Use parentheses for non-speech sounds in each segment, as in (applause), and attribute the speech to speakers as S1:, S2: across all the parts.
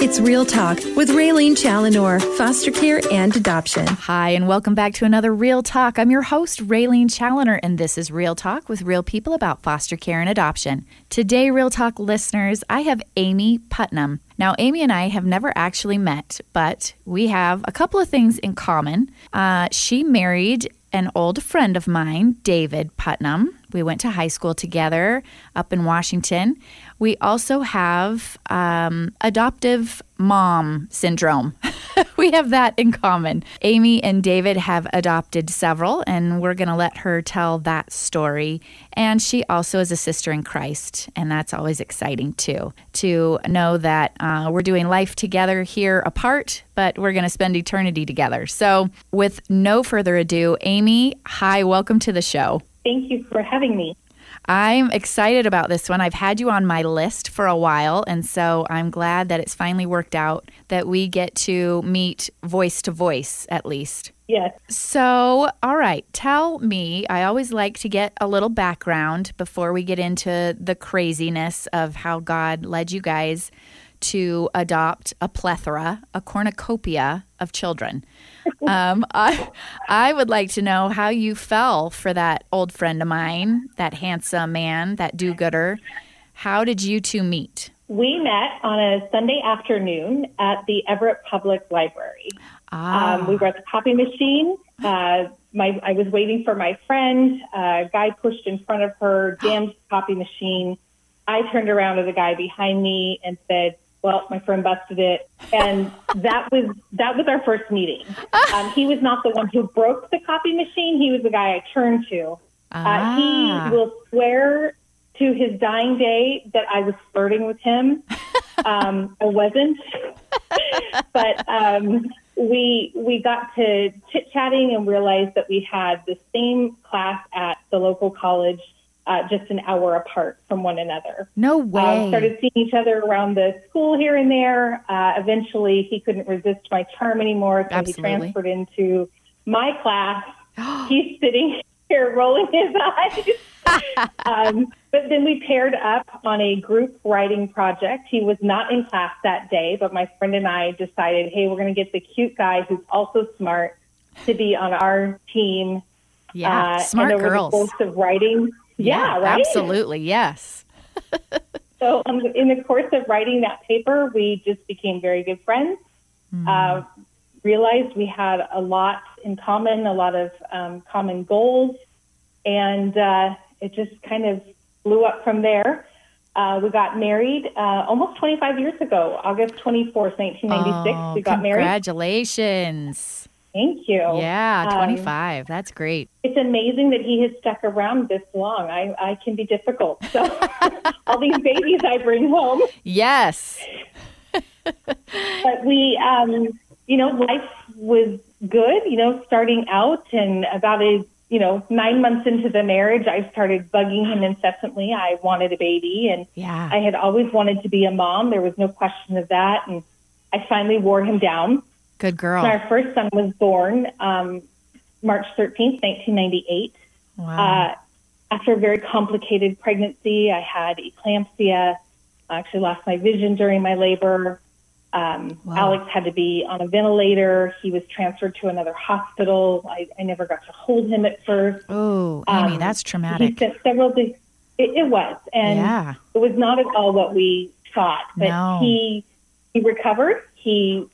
S1: It's Real Talk with Raylene Challenor, foster care and adoption.
S2: Hi, and welcome back to another Real Talk. I'm your host, Raylene Challoner, and this is Real Talk with real people about foster care and adoption. Today, Real Talk listeners, I have Amie Putnam. Now, Amie and I have never actually met, but we have a couple of things in common. Uh, she married an old friend of mine, David Putnam. We went to high school together up in Washington. We also have um, adoptive mom syndrome. (laughs) we have that in common. Amie and David have adopted several, and we're going to let her tell that story. And she also is a sister in Christ, and that's always exciting too to know that uh, we're doing life together here apart, but we're going to spend eternity together. So, with no further ado, Amie, hi, welcome to the show.
S3: Thank you for having me.
S2: I'm excited about this one. I've had you on my list for a while, and so I'm glad that it's finally worked out that we get to meet voice to voice at least.
S3: Yes.
S2: So, all right, tell me. I always like to get a little background before we get into the craziness of how God led you guys to adopt a plethora, a cornucopia of children. (laughs) Um, I, I would like to know how you fell for that old friend of mine, that handsome man, that do gooder. How did you two meet?
S3: We met on a Sunday afternoon at the Everett Public Library.
S2: Ah.
S3: Um, we were at the copy machine. Uh, my, I was waiting for my friend. Uh, a guy pushed in front of her, jammed the copy machine. I turned around to the guy behind me and said, well, my friend busted it, and that was that was our first meeting. Um, he was not the one who broke the copy machine; he was the guy I turned to. Uh,
S2: Ah.
S3: he will swear to his dying day that I was flirting with him. Um, I wasn't, (laughs) but um, we we got to chit chatting and realized that we had the same class at the local college, uh, just an hour apart from one another.
S2: No
S3: Uh,
S2: way.
S3: started seeing each other around the school here and there. Uh, eventually, he couldn't resist my charm anymore, so
S2: Absolutely.
S3: he transferred into my class. (gasps) He's sitting here (laughs) rolling his eyes. (laughs) um, but then we paired up on a group writing project. He was not in class that day, but my friend and I decided, hey, we're going to get the cute guy who's also smart to be on our team.
S2: yeah,
S3: Uh,
S2: smart
S3: and over
S2: girls.
S3: The course of writing. Yeah, right.
S2: Absolutely, yes.
S3: So, um, in the course of writing that paper, we just became very good friends. Uh, realized we had a lot in common, a lot of um, common goals, and uh, it just kind of blew up from there. Uh, we got married uh, almost 25 years ago, August 24th, 1996.
S2: Oh,
S3: we got married.
S2: congratulations.
S3: Thank you.
S2: Yeah,
S3: Um,
S2: 25. That's great.
S3: it's amazing that he has stuck around this long. I, I can be difficult. So, (laughs) all these babies I bring home.
S2: Yes.
S3: but we, um, you know, life was good, you know, starting out and about a, you know, nine months into the marriage, I started bugging him incessantly. I wanted a baby and
S2: Yeah.
S3: I had always wanted to be a mom. There was no question of that. And I finally wore him down.
S2: Good girl.
S3: Our first son was born, um, March 13th, 1998.
S2: Wow.
S3: Uh, after a very complicated pregnancy, I had eclampsia. I actually lost my vision during my labor. Um,
S2: Wow.
S3: Alex had to be on a ventilator. He was transferred to another hospital. I, I never got to hold him at first.
S2: oh, Amie,
S3: um,
S2: that's
S3: He
S2: traumatic.
S3: spent several days. It, it was, and
S2: Yeah.
S3: it was not at all what we thought. But
S2: No.
S3: he he recovered. He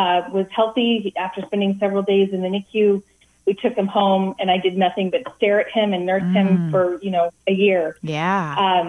S3: uh, was healthy after spending several days in the NICU. We took him home, and I did nothing but stare at him and nurse
S2: Mm.
S3: him for you know a year.
S2: Yeah.
S3: Um,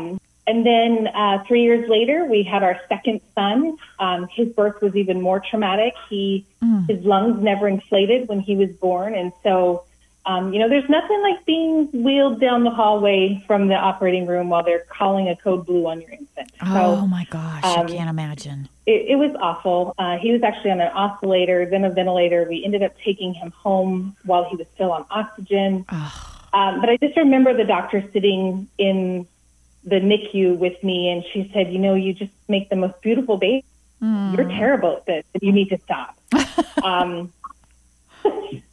S3: and then uh, three years later, we had our second son. Um, his birth was even more traumatic. He
S2: Mm.
S3: his lungs never inflated when he was born, and so um, you know, there's nothing like being wheeled down the hallway from the operating room while they're calling a code blue on your infant.
S2: oh my gosh,
S3: um,
S2: I can't imagine.
S3: It, it was awful. Uh, he was actually on an oscillator, then a ventilator. We ended up taking him home while he was still on oxygen. Um, but I just remember the doctor sitting in the NICU with me, and she said, "You know, you just make the most beautiful baby. You're terrible at this, you need to stop." (laughs) um,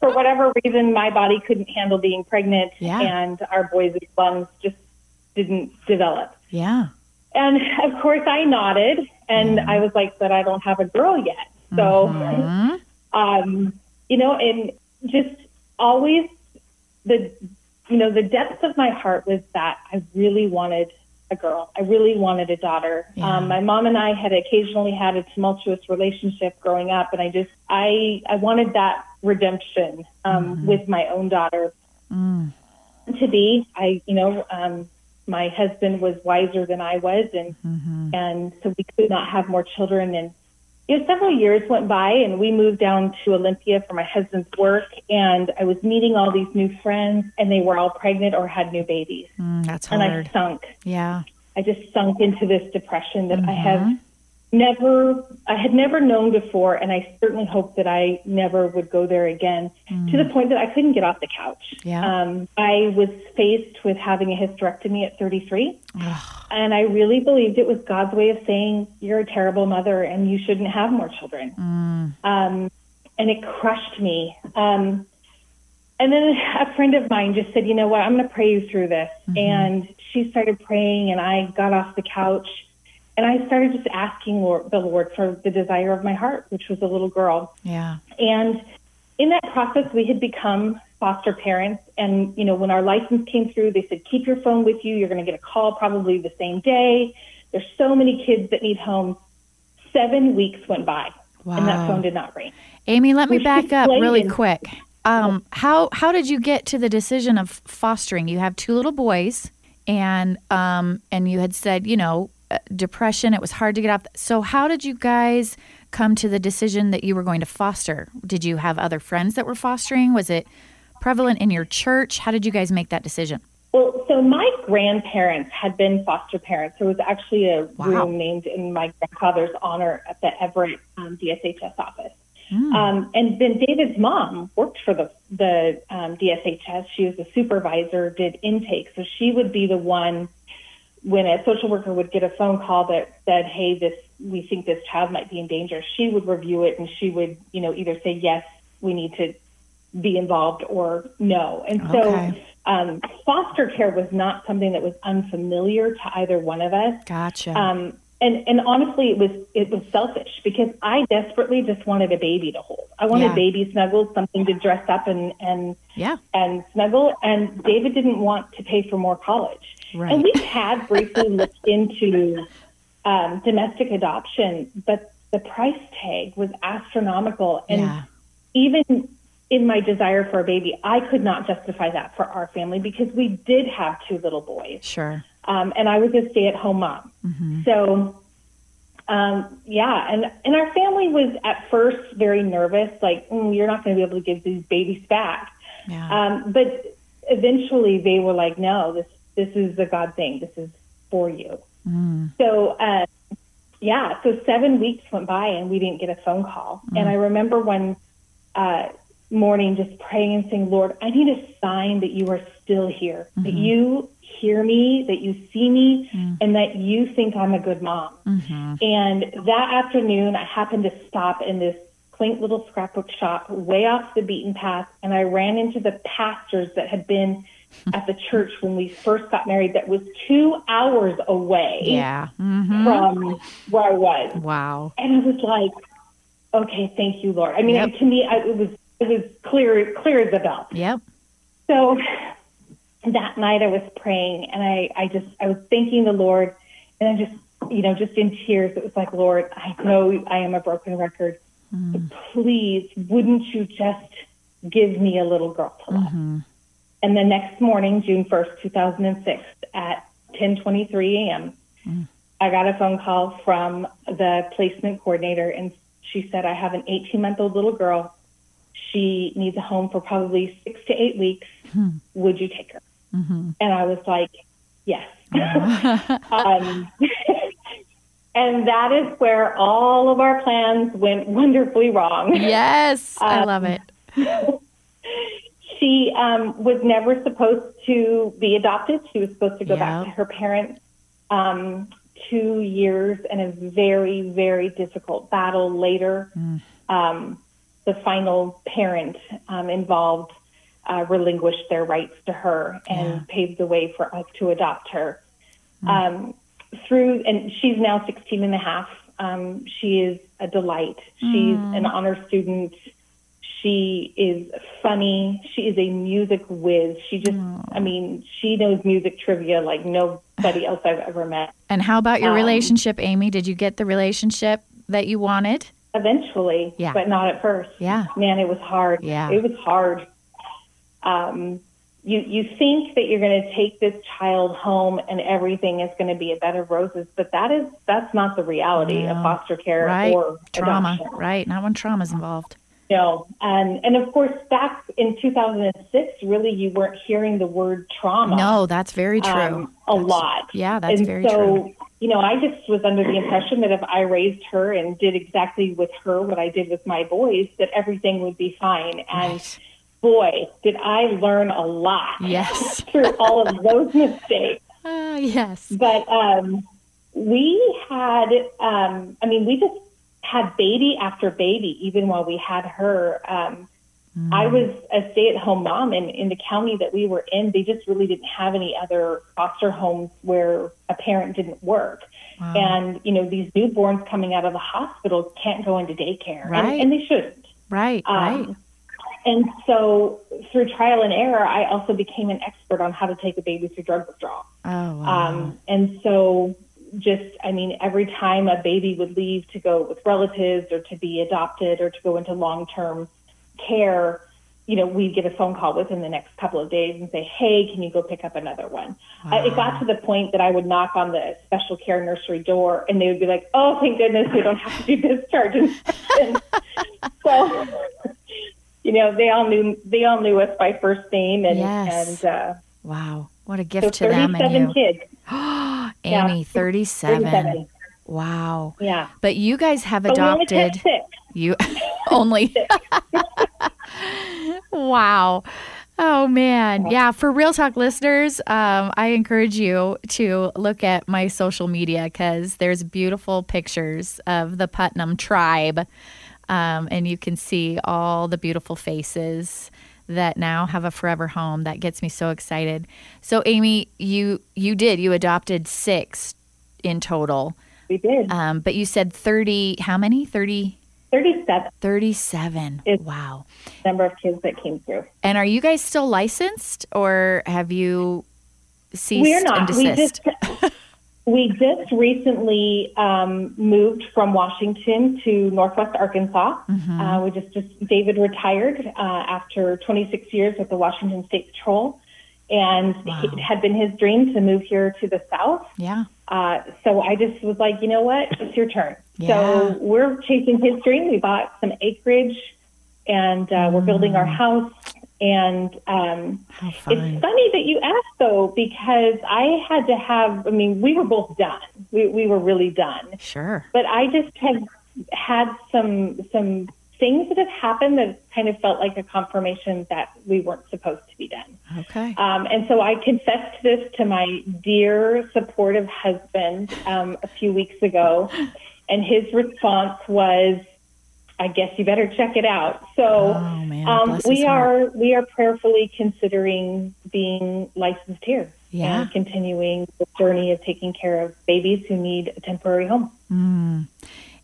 S3: for whatever reason, my body couldn't handle being pregnant,
S2: Yeah.
S3: and our boy's lungs just didn't develop.
S2: Yeah.
S3: And of course, I nodded, and I was like, "But I don't have a girl yet." So, um, you know, and just always the, you know, the depths of my heart was that I really wanted a girl. I really wanted a daughter.
S2: Yeah.
S3: Um, my mom and I had occasionally had a tumultuous relationship growing up, and I just I I wanted that redemption um, with my own daughter to be. I you know um, my husband was wiser than I was, and and so we could not have more children. And you know, several years went by, and we moved down to Olympia for my husband's work, and I was meeting all these new friends, and they were all pregnant or had new babies,
S2: Mm, that's
S3: and I sunk.
S2: Yeah.
S3: I just sunk into this depression that I have never, I had never known before, and I certainly hope that I never would go there again. To the point that I couldn't get off the couch.
S2: Yeah.
S3: Um, I was faced with having a hysterectomy at 33, and I really believed it was God's way of saying you're a terrible mother and you shouldn't have more children. Um, and it crushed me. Um, and then a friend of mine just said, you know what, I'm going to pray you through this. And she started praying, and I got off the couch and I started just asking Lord, the Lord for the desire of my heart, which was a little girl.
S2: Yeah.
S3: And in that process, we had become foster parents. And, you know, when our license came through, they said, keep your phone with you. You're going to get a call probably the same day. There's so many kids that need homes. Seven weeks went by, and that phone did not ring.
S2: Amie, let me back up really
S3: in-
S2: quick. Um, how how did you get to the decision of fostering? You have two little boys, and um, and you had said, you know, depression. It was hard to get off. So how did you guys come to the decision that you were going to foster? Did you have other friends that were fostering? Was it prevalent in your church? How did you guys make that decision?
S3: Well, so my grandparents had been foster parents. There was actually a
S2: Wow.
S3: room named in my grandfather's honor at the Everett um, DSHS office. Um, and then David's mom worked for the the um, DSHS. She was a supervisor, did intake, so she would be the one when a social worker would get a phone call that said, "Hey, this we think this child might be in danger." She would review it and she would, you know, either say yes, we need to be involved, or no. And so um, foster care was not something that was unfamiliar to either one of us.
S2: Gotcha.
S3: Um, and, and honestly, it was it was selfish because I desperately just wanted a baby to hold. I wanted
S2: Yeah.
S3: baby snuggles, something to dress up and and
S2: yeah.
S3: and snuggle. And David didn't want to pay for more college.
S2: Right.
S3: And we had briefly (laughs) looked into um, domestic adoption, but the price tag was astronomical. And
S2: Yeah.
S3: even in my desire for a baby, I could not justify that for our family because we did have two little boys
S2: Sure.
S3: Um, and I was a stay-at-home mom. So, um, yeah, and and our family was at first very nervous, like mm, you're not going to be able to give these babies back.
S2: Yeah.
S3: Um, but eventually, they were like, no, this this is a God thing. This is for you. So, uh, yeah, so seven weeks went by and we didn't get a phone call. And I remember when, uh, morning just praying and saying, Lord, I need a sign that you are still here, that mm-hmm. you hear me, that you see me, mm. and that you think I'm a good mom. Mm-hmm. And that afternoon, I happened to stop in this quaint little scrapbook shop way off the beaten path, and I ran into the pastors that had been (laughs) at the church when we first got married that was two hours away
S2: yeah. hmm
S3: from where I was.
S2: Wow.
S3: And I was like, okay, thank you, Lord. I mean,
S2: Yep.
S3: to me, I, it was it was clear clear as a bell.
S2: Yep.
S3: So that night I was praying and I, I just I was thanking the Lord and I just you know just in tears it was like Lord I know I am a broken record but please wouldn't you just give me a little girl to love mm-hmm. and the next morning June 1st 2006 at 10:23 a.m. Mm. I got a phone call from the placement coordinator and she said I have an 18 month old little girl she needs a home for probably 6 to 8 weeks would you take her and I was like, yes. (laughs) (laughs) um, (laughs) and that is where all of our plans went wonderfully wrong.
S2: Yes. I
S3: Um,
S2: love it.
S3: She um, was never supposed to be adopted. She was supposed to go back to her parents. Um, two years and a very, very difficult battle later. Um, the final parent um, involved uh, relinquished their rights to her and
S2: Yeah.
S3: paved the way for us to adopt her. Um, through, and she's now 16 and a half. Um, she is a delight. She's an honor student. She is funny. She is a music whiz. She just, I mean, she knows music trivia like nobody else I've ever met.
S2: And how about your
S3: Um,
S2: relationship, Amie? Did you get the relationship that you wanted?
S3: Eventually,
S2: Yeah.
S3: but not at first.
S2: Yeah.
S3: Man, it was hard.
S2: Yeah.
S3: It was hard. Um, you, you think that you're going to take this child home and everything is going to be a bed of roses, but that is, that's not the reality of foster care
S2: Right.
S3: or
S2: Trauma.
S3: adoption.
S2: Right. Not when trauma's involved.
S3: No, and and of course, back in 2006, really, you weren't hearing the word trauma.
S2: No, that's very true.
S3: um, a
S2: That's-
S3: lot.
S2: Yeah, that's
S3: and
S2: very
S3: so,
S2: true.
S3: You know, I just was under the impression that if I raised her and did exactly with her what I did with my boys, that everything would be fine. And
S2: Right.
S3: boy, did I learn a lot
S2: Yes. (laughs)
S3: through all of those mistakes.
S2: Uh, (laughs) yes.
S3: But um, we had, um, I mean, we just had baby after baby, even while we had her. Um, I was a stay at home mom, and in the county that we were in, they just really didn't have any other foster homes where a parent didn't work. And, you know, these newborns coming out of the hospital can't go into daycare,
S2: Right.
S3: and, and they shouldn't.
S2: Right. right.
S3: Um, and so, through trial and error, I also became an expert on how to take a baby through drug withdrawal.
S2: Oh, wow.
S3: Um, and so, just, I mean, every time a baby would leave to go with relatives or to be adopted or to go into long term care, you know, we'd get a phone call within the next couple of days and say, hey, can you go pick up another one? Uh, it got to the point that I would knock on the special care nursery door and they would be like, oh, thank goodness we don't have to do discharge. And, so, you know, they all knew they all knew us by first name and
S2: Yes.
S3: and uh,
S2: wow. What a
S3: so
S2: gift to them and
S3: 37
S2: you.
S3: kids. (gasps)
S2: Amie, 37.
S3: 37.
S2: Wow.
S3: Yeah.
S2: But you guys have
S3: only
S2: adopted
S3: six.
S2: you (laughs) only. (laughs) wow. Oh man. Yeah, for Real Talk listeners, um, I encourage you to look at my social media because there's beautiful pictures of the Putnam tribe. Um, and you can see all the beautiful faces that now have a forever home. That gets me so excited. So, Amie, you you did you adopted six in total,
S3: We did.
S2: um, but you said thirty. How many? Thirty.
S3: 37
S2: 37.
S3: It's-
S2: wow.
S3: number of kids that came through.
S2: And are you guys still licensed or have you ceased
S3: We're not. We just (laughs) we just recently um, moved from Washington to Northwest Arkansas.
S2: Mm-hmm.
S3: Uh, we just, just David retired uh, after 26 years with the Washington State Patrol, and
S2: Wow.
S3: it had been his dream to move here to the South.
S2: yeah.
S3: Uh, so I just was like, you know what? It's your turn.
S2: Yeah.
S3: So we're chasing his dream. We bought some acreage and uh, we're building
S2: Mm.
S3: our house. And um, it's funny that you asked, though, because I had to have, I mean, we were both done. We, we were really done.
S2: Sure.
S3: But I just have had some some things that have happened that kind of felt like a confirmation that we weren't supposed to be done.
S2: Okay.
S3: Um, and so I confessed this to my dear, supportive husband um, a few weeks ago, and his response was, "I guess you better check it out." So
S2: Oh, man.
S3: um, we
S2: his heart.
S3: are we are prayerfully considering being licensed here
S2: Yeah.
S3: and continuing the journey of taking care of babies who need a temporary home.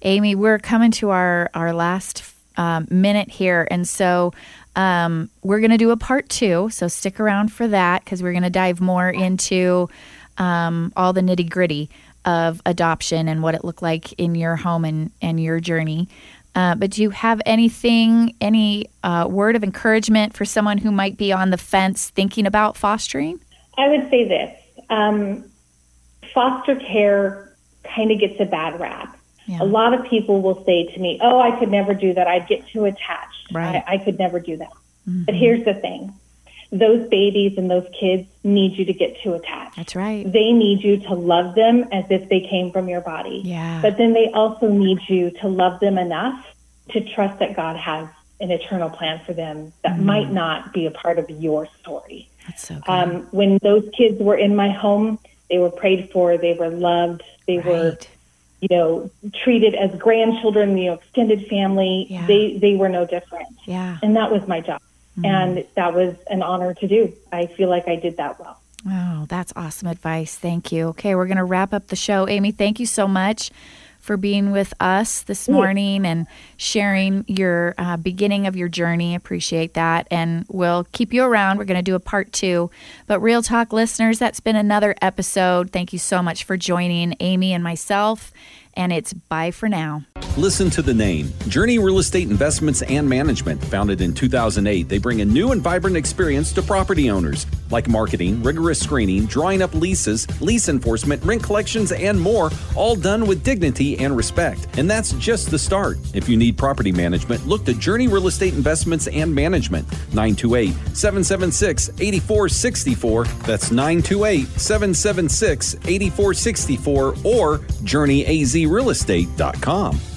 S2: Amie, we're coming to our our last um, minute here, and so um, we're going to do a part two. So stick around for that because we're going to dive more into um, all the nitty gritty of adoption and what it looked like in your home and and your journey. Uh, but do you have anything, any uh, word of encouragement for someone who might be on the fence thinking about fostering?
S3: I would say this um, foster care kind of gets a bad rap.
S2: Yeah.
S3: A lot of people will say to me, Oh, I could never do that. I'd get too attached.
S2: Right. Mm-hmm.
S3: I, I could never do that. But here's the thing those babies and those kids need you to get too attached.
S2: That's right.
S3: They need you to love them as if they came from your body.
S2: Yeah.
S3: But then they also need you to love them enough to trust that God has an eternal plan for them that
S2: Mm-hmm.
S3: might not be a part of your story.
S2: That's so good.
S3: Um, when those kids were in my home, they were prayed for, they were loved, they were,
S2: right.
S3: You know, treated as grandchildren, you know, extended family.
S2: Yeah.
S3: They they were no different.
S2: Yeah.
S3: And that was my job.
S2: Mm-hmm.
S3: And that was an honor to do. I feel like I did that well.
S2: Oh, that's awesome advice. Thank you. Okay, we're going to wrap up the show. Amie, thank you so much for being with us this morning and sharing your uh, beginning of your journey. Appreciate that. And we'll keep you around. We're going to do a part two. But, Real Talk listeners, that's been another episode. Thank you so much for joining Amie and myself and it's bye for now.
S4: Listen to the name Journey Real Estate Investments and Management. Founded in 2008, they bring a new and vibrant experience to property owners, like marketing, rigorous screening, drawing up leases, lease enforcement, rent collections, and more, all done with dignity and respect. And that's just the start. If you need property management, look to Journey Real Estate Investments and Management, 928 776 8464. That's 928 776 8464 or Journey AZ realestate.com.